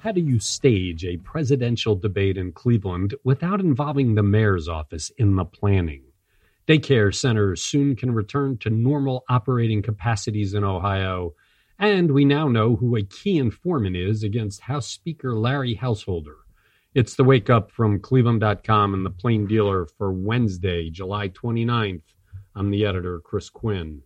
How do you stage a presidential debate in Cleveland without involving the mayor's office in the planning? Daycare centers soon can return to normal operating capacities in Ohio, and we now know who a key informant is against House Speaker Larry Householder. It's the wake up from Cleveland.com and the Plain Dealer for Wednesday, July 29th. I'm the editor, Chris Quinn.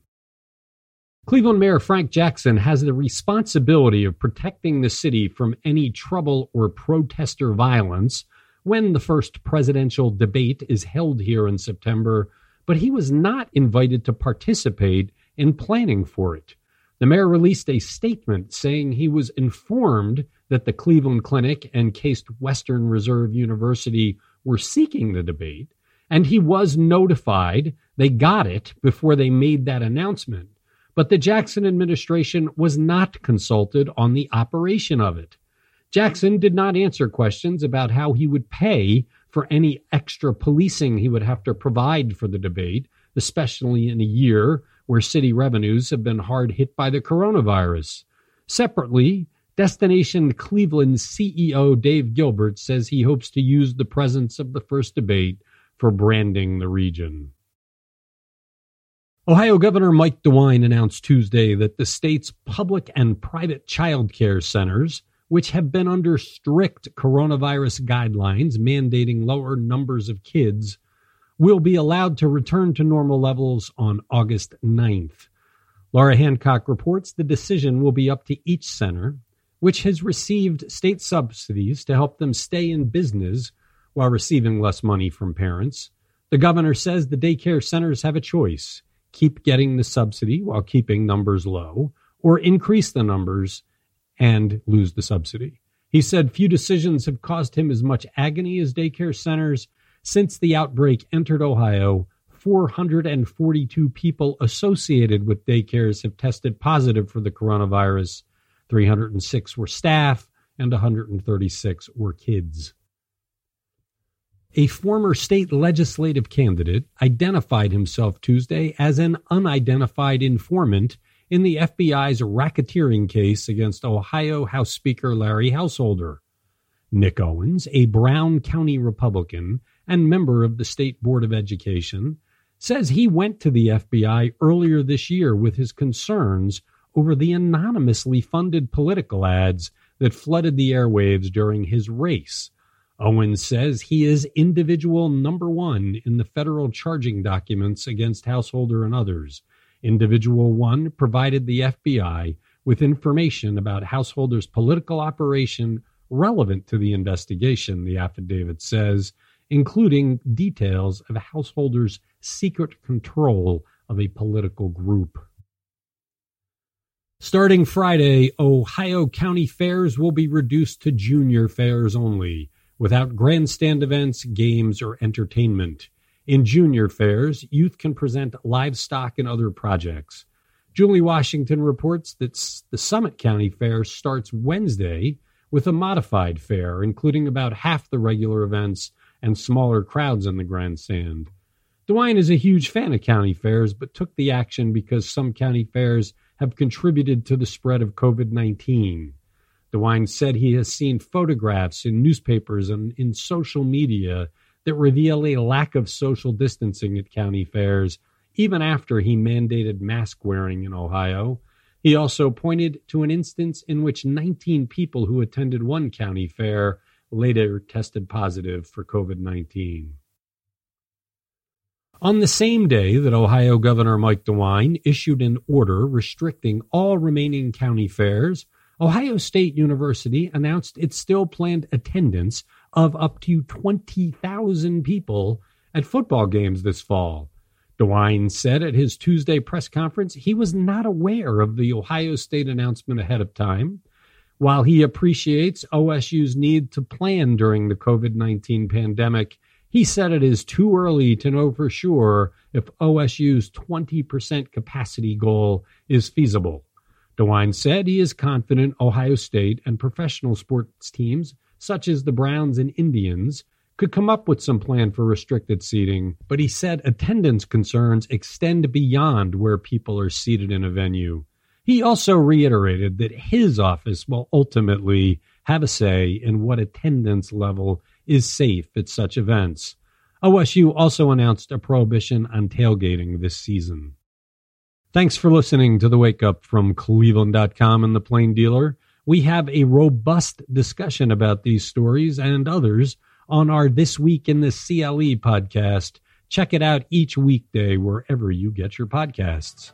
Cleveland Mayor Frank Jackson has the responsibility of protecting the city from any trouble or protester violence when the first presidential debate is held here in September, but he was not invited to participate in planning for it. The mayor released a statement saying he was informed that the Cleveland Clinic and Case Western Reserve University were seeking the debate, and he was notified. They got it before they made that announcement but the Jackson administration was not consulted on the operation of it. Jackson did not answer questions about how he would pay for any extra policing he would have to provide for the debate, especially in a year where city revenues have been hard hit by the coronavirus. Separately, Destination Cleveland CEO Dave Gilbert says he hopes to use the presence of the first debate for branding the region. Ohio Governor Mike DeWine announced Tuesday that the state's public and private child care centers, which have been under strict coronavirus guidelines mandating lower numbers of kids, will be allowed to return to normal levels on August 9th. Laura Hancock reports the decision will be up to each center, which has received state subsidies to help them stay in business while receiving less money from parents. The governor says the daycare centers have a choice keep getting the subsidy while keeping numbers low, or increase the numbers and lose the subsidy. He said few decisions have caused him as much agony as daycare centers. Since the outbreak entered Ohio, 442 people associated with daycares have tested positive for the coronavirus. 306 were staff and 136 were kids. A former state legislative candidate identified himself Tuesday as an unidentified informant in the FBI's racketeering case against Ohio House Speaker Larry Householder. Nick Owens, a Brown County Republican and member of the State Board of Education, says he went to the FBI earlier this year with his concerns over the anonymously funded political ads that flooded the airwaves during his race Owens says he is individual number one in the federal charging documents against Householder and others. Individual one provided the FBI with information about Householder's political operation relevant to the investigation, the affidavit says, including details of Householder's secret control of a political group. Starting Friday, Ohio county fairs will be reduced to junior fairs only without grandstand events, games, or entertainment. In junior fairs, youth can present livestock and other projects. Julie Washington reports that the Summit County Fair starts Wednesday with a modified fair, including about half the regular events and smaller crowds in the grandstand. DeWine is a huge fan of county fairs, but took the action because some county fairs have contributed to the spread of COVID 19. DeWine said he has seen photographs in newspapers and in social media that reveal a lack of social distancing at county fairs, even after he mandated mask wearing in Ohio. He also pointed to an instance in which 19 people who attended one county fair later tested positive for COVID 19. On the same day that Ohio Governor Mike DeWine issued an order restricting all remaining county fairs, Ohio State University announced its still planned attendance of up to 20,000 people at football games this fall. DeWine said at his Tuesday press conference he was not aware of the Ohio State announcement ahead of time. While he appreciates OSU's need to plan during the COVID 19 pandemic, he said it is too early to know for sure if OSU's 20% capacity goal is feasible. DeWine said he is confident Ohio State and professional sports teams, such as the Browns and Indians, could come up with some plan for restricted seating, but he said attendance concerns extend beyond where people are seated in a venue. He also reiterated that his office will ultimately have a say in what attendance level is safe at such events. OSU also announced a prohibition on tailgating this season. Thanks for listening to the Wake Up from Cleveland.com and the Plain Dealer. We have a robust discussion about these stories and others on our This Week in the CLE podcast. Check it out each weekday wherever you get your podcasts.